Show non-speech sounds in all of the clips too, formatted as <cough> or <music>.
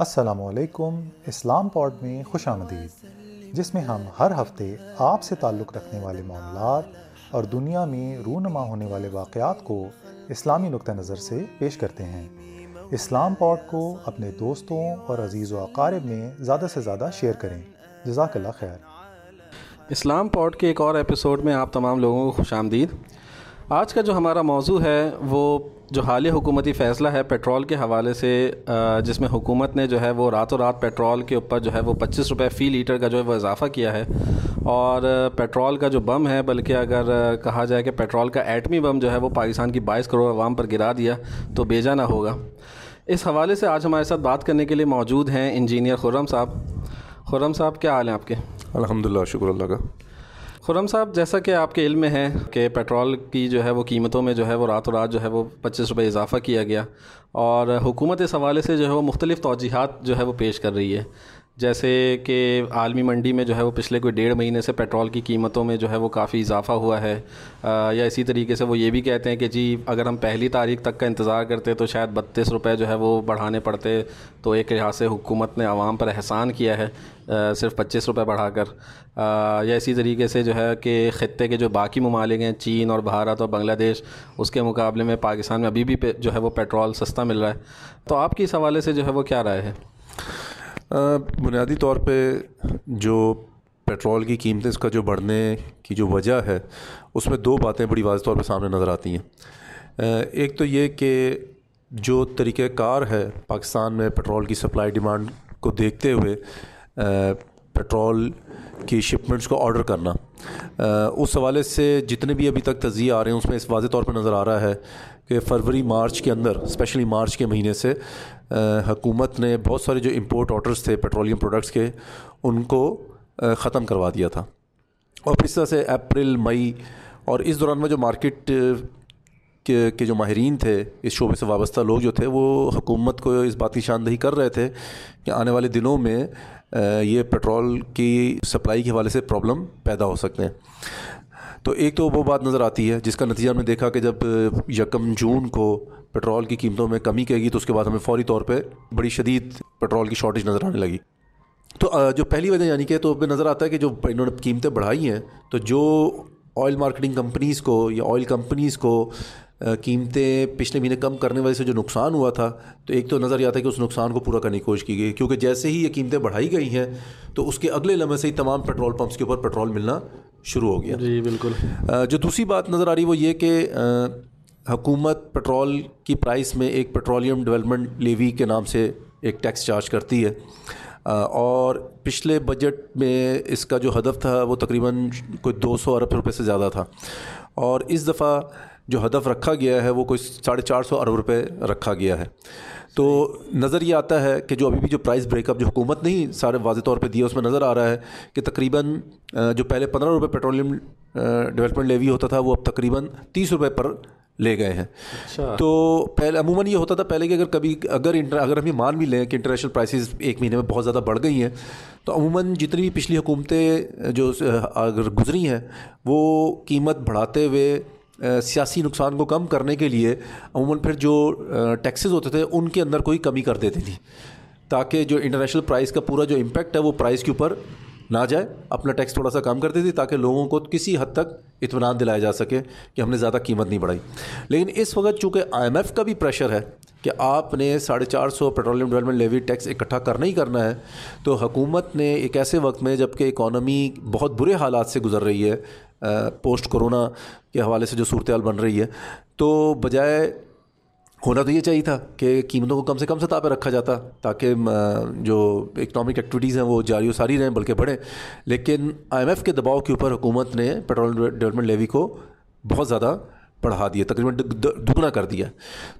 السلام علیکم، اسلام پوڈ میں خوش آمدید۔ جس میں ہم ہر ہفتے آپ سے تعلق رکھنے والے معاملات اور دنیا میں رونما ہونے والے واقعات کو اسلامی نقطہ نظر سے پیش کرتے ہیں۔ اسلام پوڈ کو اپنے دوستوں اور عزیز و اقارب میں زیادہ سے زیادہ شیئر کریں۔ جزاک اللہ خیر۔ اسلام پوڈ کے ایک اور ایپیسوڈ میں آپ تمام لوگوں کو خوش آمدید۔ آج کا جو ہمارا موضوع ہے وہ جو حالیہ حکومتی فیصلہ ہے پیٹرول کے حوالے سے جس میں حکومت نے جو ہے وہ راتوں رات پیٹرول کے اوپر جو ہے وہ پچیس روپے فی لیٹر کا جو ہے وہ اضافہ کیا ہے۔ اور پیٹرول کا جو بم ہے، بلکہ اگر کہا جائے کہ پیٹرول کا ایٹمی بم جو ہے وہ پاکستان کی بائیس کروڑ عوام پر گرا دیا تو بیجا نہ ہوگا۔ اس حوالے سے آج ہمارے ساتھ بات کرنے کے لیے موجود ہیں انجینئر خرم صاحب۔ خرم صاحب، کیا حال ہیں آپ کے؟ الحمد للہ شکر اللہ کا۔ خرم صاحب، جیسا کہ آپ کے علم میں ہے کہ پیٹرول کی جو ہے وہ قیمتوں میں جو ہے وہ رات و رات جو ہے وہ پچیس روپے اضافہ کیا گیا اور حکومت اس حوالے سے جو ہے وہ مختلف توجیحات جو ہے وہ پیش کر رہی ہے۔ جیسے کہ عالمی منڈی میں جو ہے وہ پچھلے کوئی ڈیڑھ مہینے سے پیٹرول کی قیمتوں میں جو ہے وہ کافی اضافہ ہوا ہے۔ یا اسی طریقے سے وہ یہ بھی کہتے ہیں کہ جی اگر ہم پہلی تاریخ تک کا انتظار کرتے تو شاید بتیس روپے جو ہے وہ بڑھانے پڑتے۔ تو ایک لحاظ سے حکومت نے عوام پر احسان کیا ہے صرف پچیس روپے بڑھا کر۔ یا اسی طریقے سے جو ہے کہ خطے کے جو باقی ممالک ہیں، چین اور بھارت اور بنگلہ دیش، اس کے مقابلے میں پاکستان میں ابھی بھی جو ہے وہ پیٹرول سستا مل رہا ہے۔ تو آپ کی اس حوالے سے جو ہے وہ کیا رائے ہے؟ بنیادی طور پہ جو پیٹرول کی قیمتیں اس کا جو بڑھنے کی جو وجہ ہے، اس میں دو باتیں بڑی واضح طور پہ سامنے نظر آتی ہیں۔ ایک تو یہ کہ جو طریقہ کار ہے پاکستان میں پیٹرول کی سپلائی ڈیمانڈ کو دیکھتے ہوئے پیٹرول کی شپمنٹس کو آرڈر کرنا۔ اس حوالے سے جتنے بھی ابھی تک تجزیے آ رہے ہیں، اس میں اس واضح طور پر نظر آ رہا ہے کہ فروری مارچ کے اندر اسپیشلی مارچ کے مہینے سے حکومت نے بہت سارے جو امپورٹ آرڈرس تھے پیٹرولیم پروڈکٹس کے، ان کو ختم کروا دیا تھا۔ اور پھر اس طرح سے اپریل، مئی، اور اس دوران میں جو مارکیٹ کے کے جو ماہرین تھے، اس شعبے سے وابستہ لوگ جو تھے، وہ حکومت کو اس بات کی شاندہی کر رہے تھے کہ آنے والے دنوں میں یہ پیٹرول کی سپلائی کے حوالے سے پرابلم پیدا ہو سکتے ہیں۔ تو ایک تو وہ بات نظر آتی ہے، جس کا نتیجہ ہم نے دیکھا کہ جب یکم جون کو پیٹرول کی قیمتوں میں کمی کہے گی، تو اس کے بعد ہمیں فوری طور پہ بڑی شدید پیٹرول کی شارٹیج نظر آنے لگی۔ تو جو پہلی وجہ یعنی کہ تو نظر آتا ہے کہ جو انہوں نے قیمتیں بڑھائی ہیں، تو جو آئل مارکیٹنگ کمپنیز کو یا آئل کمپنیز کو قیمتیں پچھلے مہینے کم کرنے وجہ سے جو نقصان ہوا تھا تو ایک تو نظر یہ آتا ہے کہ اس نقصان کو پورا کرنے کی کوشش کی گئی کیونکہ جیسے ہی یہ قیمتیں بڑھائی گئی ہیں تو اس کے اگلے لمحے سے ہی تمام پیٹرول پمپس کے اوپر پیٹرول ملنا شروع ہو گیا۔ جی بالکل۔ جو دوسری بات نظر آ رہی وہ یہ کہ حکومت پیٹرول کی پرائس میں ایک پیٹرولیم ڈیولپمنٹ لیوی کے نام سے ایک ٹیکس چارج کرتی ہے۔ اور پچھلے بجٹ میں اس کا جو ہدف تھا وہ تقریباً کوئی دو سو ارب روپے سے زیادہ تھا۔ اور اس دفعہ جو ہدف رکھا گیا ہے وہ کوئی ساڑھے چار سو ارب روپے رکھا گیا ہے۔ تو نظر یہ آتا ہے کہ جو ابھی بھی جو پرائز بریک اپ جو حکومت نے سارے واضح طور پہ دیا اس میں نظر آ رہا ہے کہ تقریباً جو پہلے پندرہ روپے پیٹرولیم ڈیولپمنٹ لیوی ہوتا تھا وہ اب تقریباً تیس روپے پر لے گئے ہیں۔ اچھا۔ تو پہلے عموماً یہ ہوتا تھا پہلے کہ اگر کبھی اگر اگر ہم یہ مان بھی لیں کہ انٹرنیشنل پرائسز ایک مہینے میں بہت زیادہ بڑھ گئی ہیں تو عموماً جتنی بھی پچھلی حکومتیں جو اگر گزری ہیں وہ قیمت بڑھاتے ہوئے سیاسی نقصان کو کم کرنے کے لیے عموماً پھر جو ٹیکسز ہوتے تھے ان کے اندر کوئی کمی کر دیتی تھی۔ تاکہ جو انٹرنیشنل پرائز کا پورا جو امپیکٹ ہے وہ پرائز کے اوپر نہ جائے اپنا ٹیکس تھوڑا سا کم کرتی تھی تاکہ لوگوں کو کسی حد تک اطمینان دلایا جا سکے کہ ہم نے زیادہ قیمت نہیں بڑھائی۔ لیکن اس وقت چونکہ آئی ایم ایف کا بھی پریشر ہے کہ آپ نے ساڑھے چار سو پیٹرولیم ڈیولپمنٹ لیوی ٹیکس اکٹھا کرنا ہی کرنا ہے، تو حکومت نے ایک ایسے وقت میں جبکہ اکانومی بہت برے حالات سے گزر رہی ہے پوسٹ کرونا کے حوالے سے جو صورتحال بن رہی ہے، تو بجائے ہونا تو یہ چاہیے تھا کہ قیمتوں کو کم سے کم سطح پہ رکھا جاتا تاکہ جو اکنامک ایکٹیویٹیز ہیں وہ جاری و ساری رہیں، بلکہ بڑھیں۔ لیکن آئی ایم ایف کے دباؤ کے اوپر حکومت نے پیٹرول ڈیولپمنٹ لیوی کو بہت زیادہ بڑھا دیا، تقریباً دگنا کر دیا۔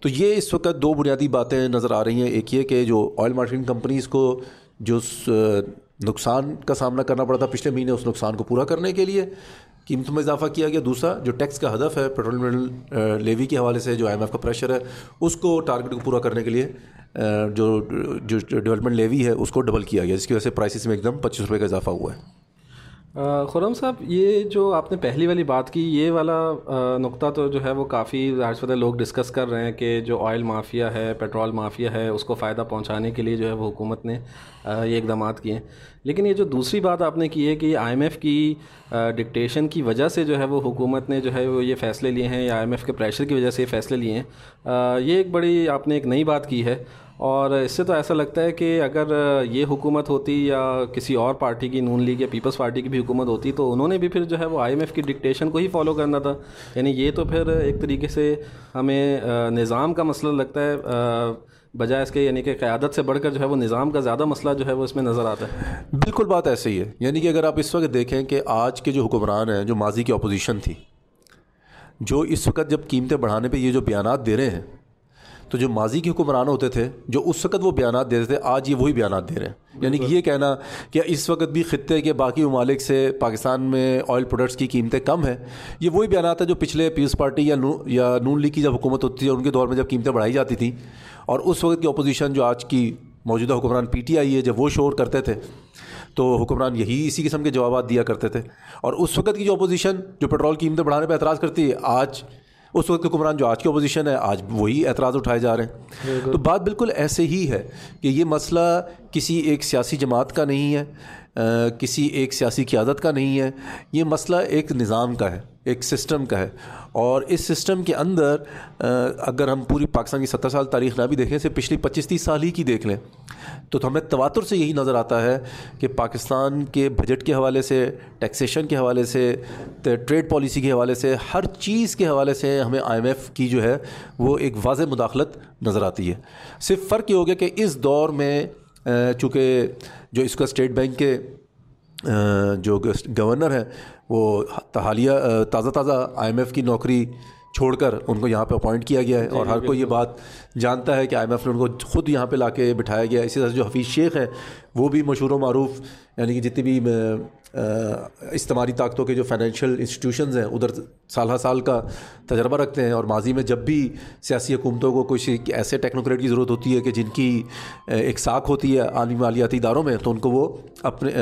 تو یہ اس وقت دو بنیادی باتیں نظر آ رہی ہیں۔ ایک یہ کہ جو آئل مارکیٹنگ کمپنیز کو جو نقصان کا سامنا کرنا پڑا تھا پچھلے مہینے، اس نقصان کو پورا کرنے کے لیے۔ قیمتوں میں اضافہ کیا گیا۔ دوسرا، جو ٹیکس کا ہدف ہے پیٹرول لیوی کے حوالے سے جو آئی ایم ایف کا پریشر ہے، اس کو ٹارگیٹ کو پورا کرنے کے لیے جو جو ڈیولپمنٹ لیوی ہے، اس کو ڈبل کیا گیا، جس کی وجہ سے پرائسز میں ایک دم پچیس روپے کا اضافہ ہوا ہے۔ خرم صاحب، یہ جو آپ نے پہلی والی بات کی، یہ والا نقطہ تو جو ہے وہ کافی فتح لوگ ڈسکس کر رہے ہیں کہ جو آئل مافیا ہے پیٹرول مافیا ہے، اس کو فائدہ پہنچانے کے لیے جو ہے وہ حکومت نے یہ اقدامات کیے ہیں۔ لیکن یہ جو دوسری بات آپ نے کی ہے کہ آئی ایم ایف کی ڈکٹیشن کی وجہ سے جو ہے وہ حکومت نے جو ہے وہ یہ فیصلے لیے ہیں یا آئی ایم ایف کے پریشر کی وجہ سے یہ فیصلے لیے ہیں یہ ایک بڑی، آپ نے ایک نئی بات کی ہے۔ اور اس سے تو ایسا لگتا ہے کہ اگر یہ حکومت ہوتی یا کسی اور پارٹی کی نون لیگ یا پیپلز پارٹی کی بھی حکومت ہوتی تو انہوں نے بھی پھر جو ہے وہ آئی ایم ایف کی ڈکٹیشن کو ہی فالو کرنا تھا۔ یعنی یہ تو پھر ایک طریقے سے ہمیں نظام کا مسئلہ لگتا ہے بجائے اس کے یعنی کہ قیادت سے بڑھ کر جو ہے وہ نظام کا زیادہ مسئلہ جو ہے وہ اس میں نظر آتا ہے۔ بالکل بات ایسے ہی ہے۔ یعنی کہ اگر آپ اس وقت دیکھیں کہ آج کے جو حکمران ہیں، جو ماضی کی اپوزیشن تھی، جو اس وقت جب قیمتیں بڑھانے پہ یہ جو بیانات دے رہے ہیں تو جو ماضی کے حکمران ہوتے تھے جو اس وقت وہ بیانات دیتے تھے آج یہ وہی بیانات دے رہے ہیں۔ یعنی کہ یہ کہنا کہ اس وقت بھی خطے کے باقی ممالک سے پاکستان میں آئل پروڈکٹس کی قیمتیں کم ہیں یہ وہی بیانات ہیں جو پچھلے پیپلز پارٹی یا یا نون لیگ کی جب حکومت ہوتی تھی ان کے دور میں جب قیمتیں بڑھائی جاتی تھیں اور اس وقت کی اپوزیشن جو آج کی موجودہ حکمران پی ٹی آئی ہے جب وہ شور کرتے تھے تو حکمران یہی اسی قسم کے جوابات دیا کرتے تھے۔ اور اس وقت کی جو اپوزیشن جو پیٹرول کی قیمتیں بڑھانے پہ اعتراض کرتی ہے آج اس وقت کے حکمران جو آج کی اپوزیشن ہے آج وہی اعتراض اٹھائے جا رہے ہیں۔ تو بات بالکل ایسے ہی ہے کہ یہ مسئلہ کسی ایک سیاسی جماعت کا نہیں ہے کسی ایک سیاسی قیادت کا نہیں ہے۔ یہ مسئلہ ایک نظام کا ہے ایک سسٹم کا ہے۔ اور اس سسٹم کے اندر اگر ہم پوری پاکستان کی ستر سال تاریخ نہ بھی دیکھیں سے پچھلی پچیس تیس سال ہی کی دیکھ لیں، تو ہمیں تواتر سے یہی نظر آتا ہے کہ پاکستان کے بجٹ کے حوالے سے ٹیکسیشن کے حوالے سے ٹریڈ پالیسی کے حوالے سے، ہر چیز کے حوالے سے ہمیں آئی ایم ایف کی جو ہے، وہ ایک واضح مداخلت نظر آتی ہے۔ صرف فرق یہ ہو گیا کہ اس دور میں چونکہ جو اس کا اسٹیٹ بینک کے جو گورنر ہیں وہ حالیہ تازہ تازہ آئی ایم ایف کی نوکری چھوڑ کر ان کو یہاں پہ اپوائنٹ کیا گیا ہے جی، اور ہر کوئی یہ بات جانتا ہے کہ آئی ایم ایف نے ان کو خود یہاں پہ لا کے بٹھایا گیا اسی طرح جو حفیظ شیخ ہیں وہ بھی مشہور و معروف یعنی کہ جتنی بھی استعماری طاقتوں کے جو فائنینشیل انسٹیٹیوشنز ہیں، ادھر سالہ سال کا تجربہ رکھتے ہیں اور ماضی میں جب بھی سیاسی حکومتوں کو کچھ ایسے ٹیکنوکریٹ کی ضرورت ہوتی ہے کہ جن کی ایک ساکھ ہوتی ہے عالمی مالیاتی اداروں میں، تو ان کو وہ اپنے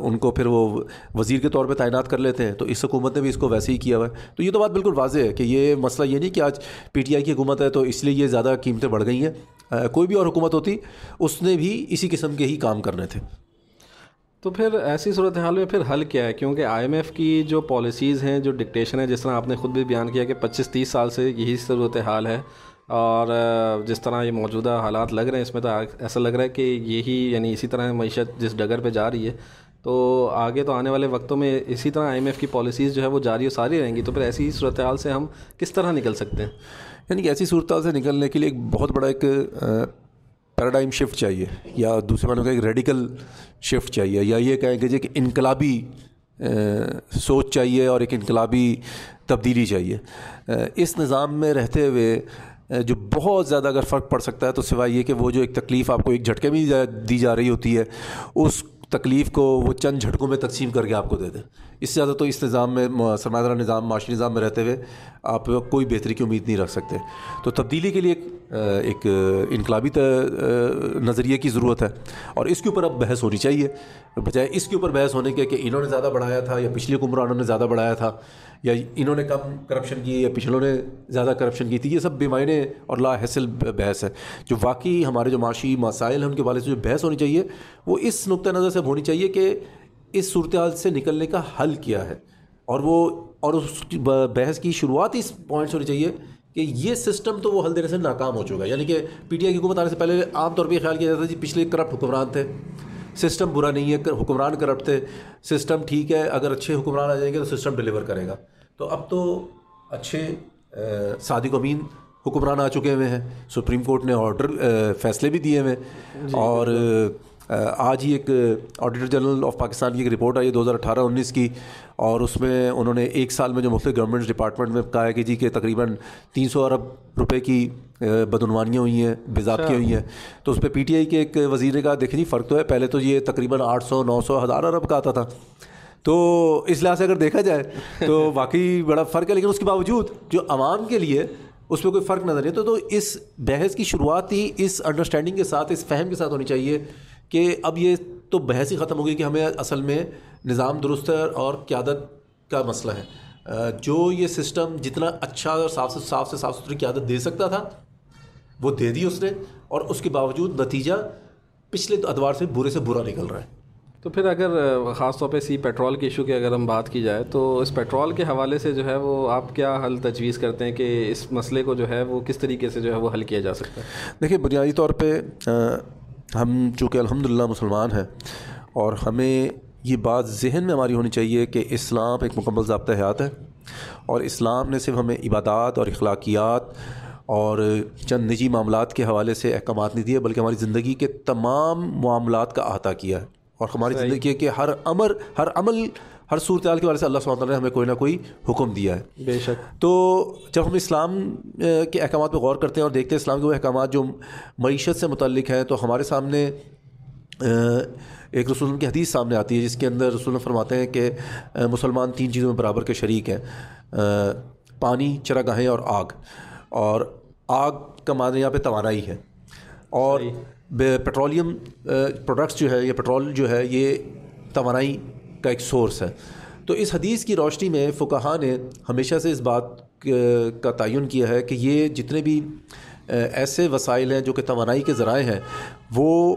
ان کو پھر وہ وزیر کے طور پہ تعینات کر لیتے ہیں۔ تو اس حکومت نے بھی اس کو ویسے ہی کیا ہوا ہے۔ تو یہ تو بات بالکل واضح ہے کہ یہ مسئلہ یہ نہیں کہ آج پی ٹی آئی کی حکومت ہے تو اس لیے یہ زیادہ قیمتیں بڑھ گئی ہیں۔ کوئی بھی اور حکومت ہوتی، اس نے بھی اسی قسم کے ہی کام کرنے تھے۔ تو پھر ایسی صورتحال میں پھر حل کیا ہے؟ کیونکہ آئی ایم ایف کی جو پالیسیز ہیں، جو ڈکٹیشن ہے جس طرح آپ نے خود بھی بیان کیا کہ پچیس تیس سال سے یہی صورت حال ہے اور جس طرح یہ موجودہ حالات لگ رہے ہیں، اس میں تو ایسا لگ رہا ہے کہ یہی یعنی اسی طرح معیشت جس ڈگر پہ جا رہی ہے۔ تو آگے تو آنے والے وقتوں میں اسی طرح آئی ایم ایف کی پالیسیز جو ہے وہ جاری و ساری رہیں گی۔ تو پھر ایسی صورتحال سے ہم کس طرح نکل سکتے ہیں؟ یعنی کہ ایسی صورتحال سے نکلنے کے لیے ایک بہت بڑا ایک پیراڈائم شفٹ چاہیے، یا دوسرے معنی کا ایک ریڈیکل شفٹ چاہیے، یا یہ کہیں کہ جی کہ انقلابی سوچ چاہیے اور ایک انقلابی تبدیلی چاہیے۔ اس نظام میں رہتے ہوئے جو بہت زیادہ اگر فرق پڑ سکتا ہے تو سوائے یہ کہ وہ جو ایک تکلیف آپ کو ایک جھٹکے میں دی جا رہی ہوتی ہے، اس تکلیف کو وہ چند جھٹکوں میں تقسیم کر کے آپ کو دے دیں۔ اس سے زیادہ تو اس نظام میں سرمایہ دار نظام، معاشی نظام میں رہتے ہوئے آپ کوئی بہتری کی امید نہیں رکھ سکتے۔ تو تبدیلی کے لیے ایک انقلابی نظریے کی ضرورت ہے اور اس کے اوپر اب بحث ہونی چاہیے۔ بجائے اس کے اوپر بحث ہونے کے کہ انہوں نے زیادہ بڑھایا تھا یا پچھلی حکمرانوں نے زیادہ بڑھایا تھا یا انہوں نے کم کرپشن کی یا پچھلوں نے زیادہ کرپشن کی تھی، یہ سب بے معنی اور لا حاصل بحث ہے۔ جو واقعی ہمارے جو معاشی مسائل ہیں، ان کے والے سے جو بحث ہونی چاہیے، وہ اس نقطۂ نظر سے ہونی چاہیے کہ اس صورتحال سے نکلنے کا حل کیا ہے اور وہ اور اس بحث کی شروعات اس پوائنٹس ہونی چاہیے کہ یہ سسٹم تو وہ حل دینے سے ناکام ہو چکا ہے۔ یعنی کہ پی ٹی آئی کی حکومت آنے سے پہلے عام طور پہ یہ خیال کیا جاتا ہے جی پچھلے کرپٹ حکمران تھے۔ سسٹم برا نہیں ہے حکمران کرپٹ تھے۔ سسٹم ٹھیک ہے اگر اچھے حکمران آ جائیں گے تو سسٹم ڈلیور کرے گا۔ تو اب تو اچھے صادق امین حکمران آ چکے ہوئے ہیں۔ سپریم کورٹ نے آرڈر فیصلے بھی دیے ہوئے۔ جی، اور آج ہی ایک آڈیٹر جنرل آف پاکستان کی ایک رپورٹ آئی ہے دو ہزار اٹھارہ انیس کی اور اس میں انہوں نے ایک سال میں جو مختلف گورنمنٹ ڈپارٹمنٹ میں کہا ہے کہ جی کہ تقریباً تین سو ارب روپے کی بدعنوانیاں ہوئی ہیں بےضابطی اچھا۔ ہوئی ہیں۔ تو اس پہ پی ٹی آئی کے ایک وزیر نے کہا دیکھیں جی فرق تو ہے۔ پہلے تو یہ تقریباً آٹھ سو نو سو ہزار ارب کا آتا تھا۔ تو اس لحاظ سے اگر دیکھا جائے تو <laughs> واقعی بڑا فرق ہے لیکن اس کے باوجود جو عوام کے لیے اس میں کوئی فرق نظر نہیں تو تو اس بحث کی شروعات ہی اس انڈرسٹینڈنگ کے ساتھ اس فہم کے ساتھ ہونی چاہیے۔ کہ اب یہ تو بحث ہی ختم ہو گئی کہ ہمیں اصل میں نظام درست ہے اور قیادت کا مسئلہ ہے۔ جو یہ سسٹم جتنا اچھا اور صاف سے صاف سے صاف ستھری قیادت دے سکتا تھا وہ دے دی اس نے اور اس کے باوجود نتیجہ پچھلے ادوار سے برے سے برا نکل رہا ہے۔ تو پھر اگر خاص طور پہ سی پیٹرول کے ایشو کی اگر ہم بات کی جائے تو اس پیٹرول کے حوالے سے جو ہے وہ آپ کیا حل تجویز کرتے ہیں کہ اس مسئلے کو جو ہے وہ کس طریقے سے جو ہے وہ حل کیا جا سکتا ہے؟ دیکھیے بنیادی طور پہ ہم چونکہ الحمد للہ مسلمان ہیں اور ہمیں یہ بات ذہن میں ہماری ہونی چاہیے کہ اسلام ایک مکمل ضابطہ حیات ہے اور اسلام نے صرف ہمیں عبادات اور اخلاقیات اور چند نجی معاملات کے حوالے سے احکامات نہیں دیے بلکہ ہماری زندگی کے تمام معاملات کا احاطہ کیا ہے اور ہماری زندگی کے ہر امر ہر عمل ہر صورتحال کے بارے سے اللہ سبحانہ تعالیٰ نے ہمیں کوئی نہ کوئی حکم دیا ہے۔ بے شک۔ تو جب ہم اسلام کے احکامات پہ غور کرتے ہیں اور دیکھتے ہیں اسلام کے وہ احکامات جو معیشت سے متعلق ہیں تو ہمارے سامنے ایک رسول کی حدیث سامنے آتی ہے جس کے اندر رسول فرماتے ہیں کہ مسلمان تین چیزوں میں برابر کے شریک ہیں۔ پانی چرا اور آگ۔ اور آگ کا معنی یہاں پہ توانائی ہے۔ اور پیٹرولیم پروڈکٹس جو ہے یا پیٹرول جو ہے یہ توانائی کا ایک سورس ہے۔ تو اس حدیث کی روشنی میں فقہ نے ہمیشہ سے اس بات کا تعین کیا ہے کہ یہ جتنے بھی ایسے وسائل ہیں جو کہ توانائی کے ذرائع ہیں وہ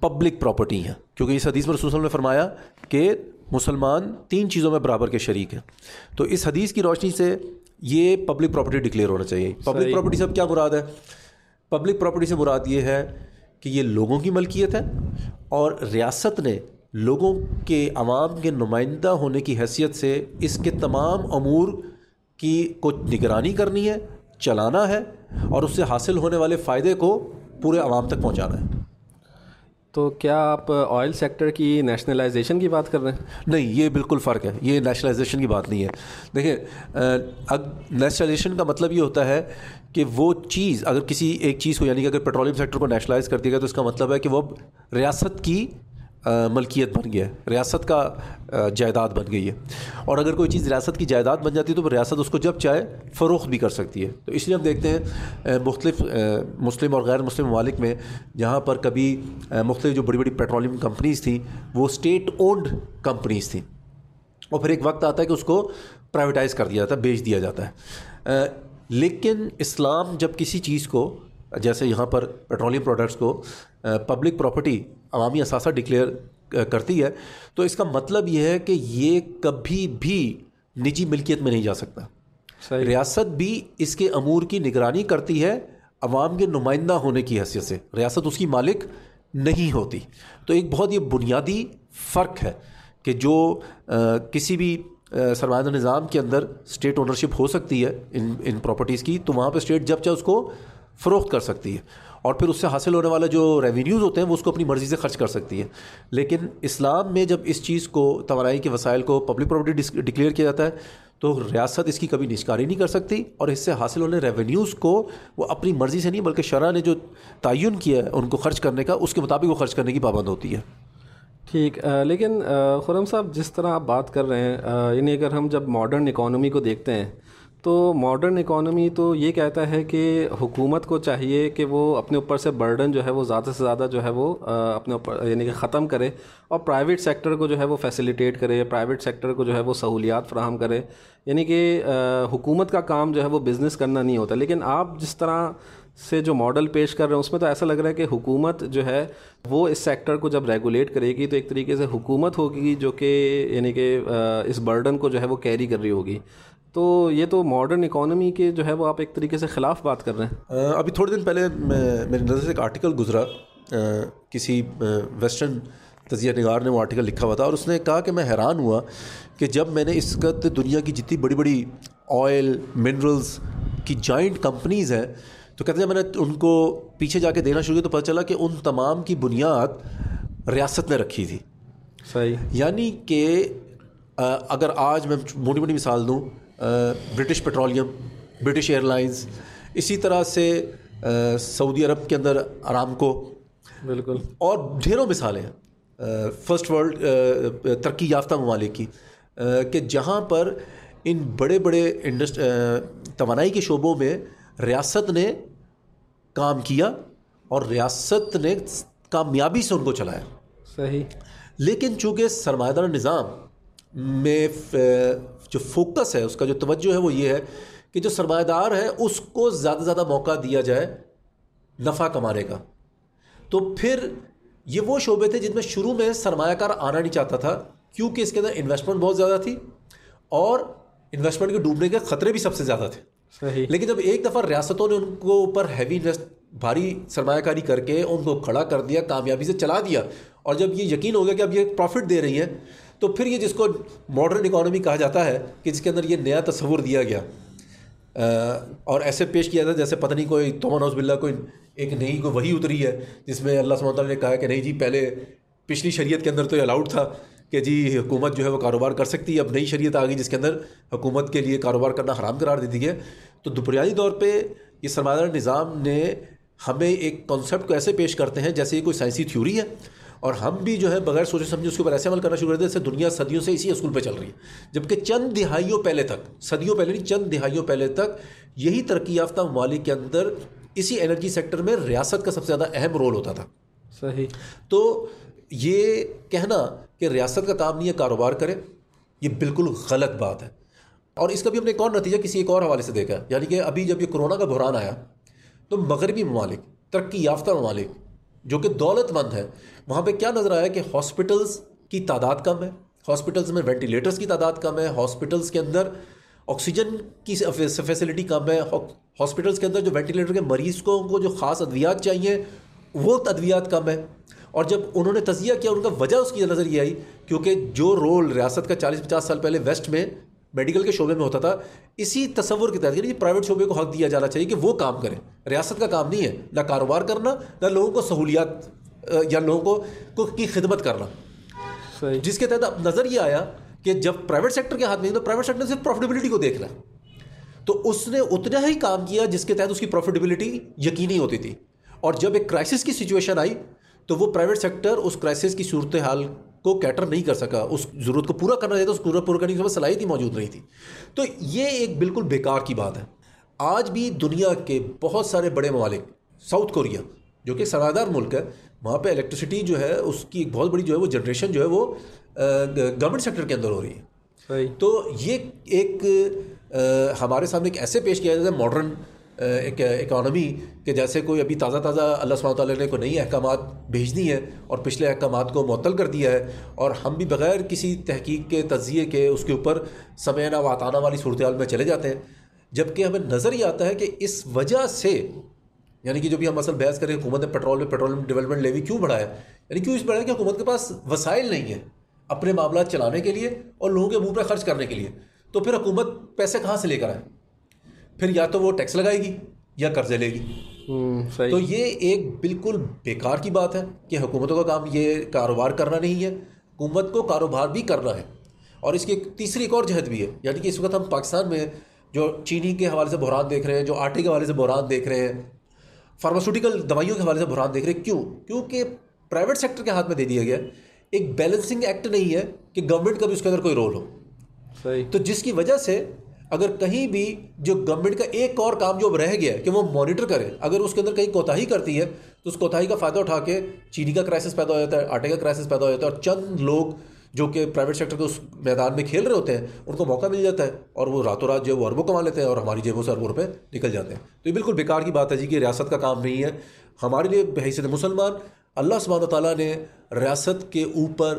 پبلک پراپرٹی ہیں۔ کیونکہ اس حدیث میں رسول نے فرمایا کہ مسلمان تین چیزوں میں برابر کے شریک ہیں۔ تو اس حدیث کی روشنی سے یہ پبلک پراپرٹی ڈکلیئر ہونا چاہیے۔ پبلک پراپرٹی سے اب کیا مراد ہے؟ پبلک پراپرٹی سے مراد یہ ہے کہ یہ لوگوں کی ملکیت ہے اور ریاست نے لوگوں کے عوام کے نمائندہ ہونے کی حیثیت سے اس کے تمام امور کی کو نگرانی کرنی ہے چلانا ہے اور اس سے حاصل ہونے والے فائدے کو پورے عوام تک پہنچانا ہے۔ تو کیا آپ آئل سیکٹر کی نیشنلائزیشن کی بات کر رہے ہیں؟ نہیں یہ بالکل فرق ہے۔ یہ نیشنلائزیشن کی بات نہیں ہے۔ دیکھیں نیشنلائزیشن کا مطلب یہ ہوتا ہے کہ وہ چیز اگر کسی ایک چیز کو یعنی کہ اگر پیٹرولیم سیکٹر کو نیشنلائز کر دیا گیا تو اس کا مطلب ہے کہ وہ ریاست کی ملکیت بن گیا ہے۔ ریاست کا جائیداد بن گئی ہے۔ اور اگر کوئی چیز ریاست کی جائیداد بن جاتی ہے تو ریاست اس کو جب چاہے فروخت بھی کر سکتی ہے۔ تو اس لیے ہم دیکھتے ہیں مختلف مسلم اور غیر مسلم ممالک میں جہاں پر کبھی مختلف جو بڑی بڑی پیٹرولیم کمپنیز تھیں، وہ اسٹیٹ اونڈ کمپنیز تھیں۔ اور پھر ایک وقت آتا ہے کہ اس کو پرائیویٹائز کر دیا جاتا ہے، بیچ دیا جاتا ہے۔ لیکن اسلام جب کسی چیز کو، جیسے یہاں پر پیٹرولیم پروڈکٹس کو پبلک پراپرٹی عوامی اثاثہ ڈکلیئر کرتی ہے تو اس کا مطلب یہ ہے کہ یہ کبھی بھی نجی ملکیت میں نہیں جا سکتا۔ ریاست بھی اس کے امور کی نگرانی کرتی ہے عوام کے نمائندہ ہونے کی حیثیت سے۔ ریاست اس کی مالک نہیں ہوتی۔ تو ایک بہت یہ بنیادی فرق ہے کہ جو کسی بھی سرمایہ نظام کے اندر اسٹیٹ اونرشپ ہو سکتی ہے ان ان پراپرٹیز کی تو وہاں پہ اسٹیٹ جب چاہے اس کو فروخت کر سکتی ہے۔ اور پھر اس سے حاصل ہونے والا جو ریونیوز ہوتے ہیں وہ اس کو اپنی مرضی سے خرچ کر سکتی ہے لیکن اسلام میں جب اس چیز کو، توانائی کے وسائل کو پبلک پراپرٹی ڈکلیئر کیا جاتا ہے، تو ریاست اس کی کبھی نشکاری نہیں کر سکتی اور اس سے حاصل ہونے ریونیوز کو وہ اپنی مرضی سے نہیں، بلکہ شرح نے جو تعین کیا ہے ان کو خرچ کرنے کا، اس کے مطابق وہ خرچ کرنے کی پابند ہوتی ہے۔ ٹھیک لیکن خرم صاحب، جس طرح آپ بات کر رہے ہیں یعنی اگر ہم جب ماڈرن اکانومی کو دیکھتے ہیں تو ماڈرن اکانومی تو یہ کہتا ہے کہ حکومت کو چاہیے کہ وہ اپنے اوپر سے برڈن جو ہے وہ زیادہ سے زیادہ جو ہے وہ اپنے اوپر یعنی کہ ختم کرے اور پرائیویٹ سیکٹر کو جو ہے وہ فیسیلیٹیٹ کرے پرائیویٹ سیکٹر کو جو ہے وہ سہولیات فراہم کرے۔ یعنی کہ حکومت کا کام جو ہے وہ بزنس کرنا نہیں ہوتا۔ لیکن آپ جس طرح سے جو ماڈل پیش کر رہے ہیں، اس میں تو ایسا لگ رہا ہے کہ حکومت جو ہے وہ اس سیکٹر کو جب ریگولیٹ کرے گی تو ایک طریقے سے حکومت ہوگی جو کہ یعنی کہ اس برڈن کو جو ہے وہ کیری کر رہی ہوگی۔ تو یہ تو ماڈرن اکانومی کے جو ہے وہ آپ ایک طریقے سے خلاف بات کر رہے ہیں۔ ابھی تھوڑے دن پہلے میری نظر سے ایک آرٹیکل گزرا کسی ویسٹرن تجزیہ نگار نے وہ آرٹیکل لکھا ہوا تھا اور اس نے کہا کہ میں حیران ہوا کہ جب میں نے اس وقت دنیا کی جتنی بڑی بڑی آئل منرلز کی جوائنٹ کمپنیز ہیں تو کہتے ہیں میں نے ان کو پیچھے جا کے دینا شروع کیا تو پتہ چلا کہ ان تمام کی بنیاد ریاست نے رکھی تھی۔ صحیح۔ یعنی کہ اگر آج میں موٹی موٹی مثال دوں British Petroleum British year lines اسی طرح سے سعودی عرب کے اندر آرام کو بالکل۔ اور ڈھیروں مثالیں ہیں۔ فرسٹ ورلڈ ترقی یافتہ ممالک کی۔ کہ جہاں پر ان بڑے بڑے انڈسٹ توانائی کے شعبوں میں ریاست نے کام کیا اور ریاست نے کامیابی سے ان کو چلایا۔ صحیح۔ لیکن چونکہ سرمایہ دار نظام میں جو فوکس ہے اس کا جو توجہ ہے وہ یہ ہے کہ جو سرمایہ دار ہے اس کو زیادہ سے زیادہ موقع دیا جائے نفع کمانے کا۔ تو پھر یہ وہ شعبے تھے جن میں شروع میں سرمایہ کار آنا نہیں چاہتا تھا کیونکہ اس کے اندر انویسٹمنٹ بہت زیادہ تھی اور انویسٹمنٹ کے ڈوبنے کے خطرے بھی سب سے زیادہ تھے۔ صحیح۔ لیکن جب ایک دفعہ ریاستوں نے ان کو اوپر ہیوی انویسٹ بھاری سرمایہ کاری کر کے ان کو کھڑا کر دیا کامیابی سے چلا دیا اور جب یہ یقین ہو گیا کہ اب یہ پروفٹ دے رہی ہیں تو پھر یہ جس کو ماڈرن اکانومی کہا جاتا ہے کہ جس کے اندر یہ نیا تصور دیا گیا اور ایسے پیش کیا تھا جیسے پتہ نہیں کوئی تومن نوز بلّہ کوئی ایک نئی کوئی وہی اتری ہے جس میں اللہ سمۃ اللہ نے کہا کہ نہیں جی پہلے پچھلی شریعت کے اندر تو یہ الاؤڈ تھا کہ جی حکومت جو ہے وہ کاروبار کر سکتی ہے، اب نئی شریعت آ گئی جس کے اندر حکومت کے لیے کاروبار کرنا حرام قرار دے دی ہے۔ تو بنیادی طور پہ یہ سرمایہ دار نظام نے ہمیں ایک کانسیپٹ کو ایسے پیش کرتے ہیں جیسے یہ کوئی سائنسی تھیوری ہے۔ اور ہم بھی جو ہے بغیر سوچے سمجھے اس کے اوپر ایسے عمل کرنا شروع کر دیا جیسے دنیا صدیوں سے اسی اسکول پہ چل رہی ہے۔ جبکہ چند دہائیوں پہلے تک صدیوں پہلے نہیں چند دہائیوں پہلے تک یہی ترقی یافتہ ممالک کے اندر اسی انرجی سیکٹر میں ریاست کا سب سے زیادہ اہم رول ہوتا تھا۔ صحیح۔ تو یہ کہنا کہ ریاست کا کام نہیں ہے کاروبار کرے یہ بالکل غلط بات ہے۔ اور اس کا بھی ہم نے ایک اور نتیجہ کسی ایک اور حوالے سے دیکھا یعنی کہ ابھی جب یہ کرونا کا بحران آیا تو مغربی ممالک ترقی یافتہ ممالک جو کہ دولت مند ہے وہاں پہ کیا نظر آیا کہ ہاسپٹلس کی تعداد کم ہے؟ ہاسپٹلس میں وینٹیلیٹرس کی تعداد کم ہے ہاسپٹلس کے اندر آکسیجن کی فیسلٹی کم ہے ہاسپٹلس کے اندر جو وینٹیلیٹر کے مریض کو جو خاص ادویات چاہیے، وہ ادویات کم ہے اور جب انہوں نے تجزیہ کیا، ان کا وجہ اس کی نظر یہ آئی، کیونکہ جو رول ریاست کا چالیس پچاس سال پہلے ویسٹ میں میڈیکل کے شعبے میں ہوتا تھا، اسی تصور کے تحت یعنی پرائیویٹ شعبے کو حق دیا جانا چاہیے کہ وہ کام کریں۔ ریاست کا کام نہیں ہے، نہ کاروبار کرنا، نہ لوگوں کو سہولیات یا لوگوں کو کی خدمت کرنا۔ جس کے تحت نظر یہ آیا کہ جب پرائیویٹ سیکٹر کے ہاتھ میں تو پرائیویٹ سیکٹر صرف پروفیٹیبلٹی کو دیکھ رہا تو اس نے اتنا ہی کام کیا جس کے تحت اس کی پروفیٹیبلٹی یقینی ہوتی تھی۔ اور جب ایک کرائسس کی سچویشن آئی تو وہ پرائیویٹ سیکٹر اس کرائسس کی صورت حال کو کیٹر نہیں کر سکا۔ اس ضرورت کو پورا کرنا چاہتا اس پورا پورا کرنے کی صلاحیت ہی موجود نہیں تھی۔ تو یہ ایک بالکل بیکار کی بات ہے۔ آج بھی دنیا کے بہت سارے بڑے ممالک ساؤتھ کوریا جو کہ سرادار ملک ہے وہاں پہ الیکٹریسٹی جو ہے اس کی ایک بہت بڑی جو ہے وہ جنریشن جو ہے وہ گورنمنٹ سیکٹر کے اندر ہو رہی ہے۔ تو یہ ایک ہمارے سامنے ایک ایسے پیش کیا جاتا ہے ماڈرن ایک اکانومی کہ جیسے کوئی ابھی تازہ تازہ اللہ سبحانہ تعالیٰ نے کوئی نئی احکامات بھیج دی ہیں اور پچھلے احکامات کو معطل کر دیا ہے اور ہم بھی بغیر کسی تحقیق کے تجزیے کے اس کے اوپر سمعنا واتانہ والی صورتحال میں چلے جاتے ہیں۔ جبکہ ہمیں نظر یہ آتا ہے کہ اس وجہ سے یعنی کہ جو بھی ہم اصل بحث کریں حکومت نے پیٹرول میں پیٹرول ڈیولپمنٹ لیوی کیوں بڑھایا؟ یعنی کیوں اس بڑھایا؟ کہ حکومت کے پاس وسائل نہیں ہیں اپنے معاملات چلانے کے لیے اور لوگوں کے منہ پہ خرچ کرنے کے لیے۔ تو پھر حکومت پیسے کہاں سے لے کر آئے؟ پھر یا تو وہ ٹیکس لگائے گی یا قرضے لے گی۔ تو یہ ایک بالکل بیکار کی بات ہے کہ حکومتوں کا کام یہ کاروبار کرنا نہیں ہے حکومت کو کاروبار بھی کرنا ہے۔ اور اس کی ایک تیسری ایک اور جہد بھی ہے یعنی کہ اس وقت ہم پاکستان میں جو چینی کے حوالے سے بحران دیکھ رہے ہیں جو آٹے کے حوالے سے بحران دیکھ رہے ہیں فارماسوٹیکل دوائیوں کے حوالے سے بحران دیکھ رہے کیوں؟ کیونکہ پرائیویٹ سیکٹر کے ہاتھ میں دے دیا گیا ایک بیلنسنگ ایکٹ نہیں ہے کہ گورنمنٹ کا بھی اس کے اندر کوئی رول ہو۔ تو جس کی وجہ سے اگر کہیں بھی جو گورنمنٹ کا ایک اور کام جو رہ گیا ہے کہ وہ مانیٹر کرے اگر اس کے اندر کہیں کوتاہی کرتی ہے تو اس کوتاہی کا فائدہ اٹھا کے چینی کا کرائسس پیدا ہو جاتا ہے آٹے کا کرائسس پیدا ہو جاتا ہے اور چند لوگ جو کہ پرائیویٹ سیکٹر کے اس میدان میں کھیل رہے ہوتے ہیں، ان کو موقع مل جاتا ہے اور وہ راتوں رات جو وہ اربوں کما لیتے ہیں اور ہماری جیبوں سے اربوں روپے نکل جاتے ہیں۔ تو یہ بالکل بیکار کی بات ہے جی کہ ریاست کا کام نہیں ہے۔ ہمارے لیے حیثیت مسلمان، اللہ سبحانہ تعالیٰ نے ریاست کے اوپر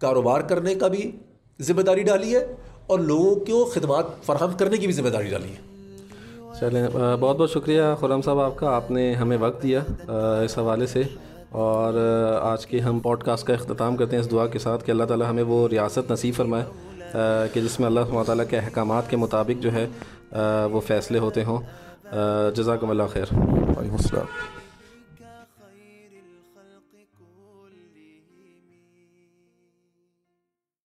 کاروبار کرنے کا بھی ذمہ داری ڈالی ہے اور لوگوں کو خدمات فراہم کرنے کی بھی ذمہ داری ڈالی ہے۔ چلیں بہت بہت شکریہ خرم صاحب آپ کا، آپ نے ہمیں وقت دیا اس حوالے سے۔ اور آج کے ہم پوڈ کاسٹ کا اختتام کرتے ہیں اس دعا کے ساتھ کہ اللہ تعالیٰ ہمیں وہ ریاست نصیب فرمائے کہ جس میں اللہ تعالیٰ کے احکامات کے مطابق جو ہے وہ فیصلے ہوتے ہوں۔ جزاکم اللہ خیر۔ وعلیکم السلام۔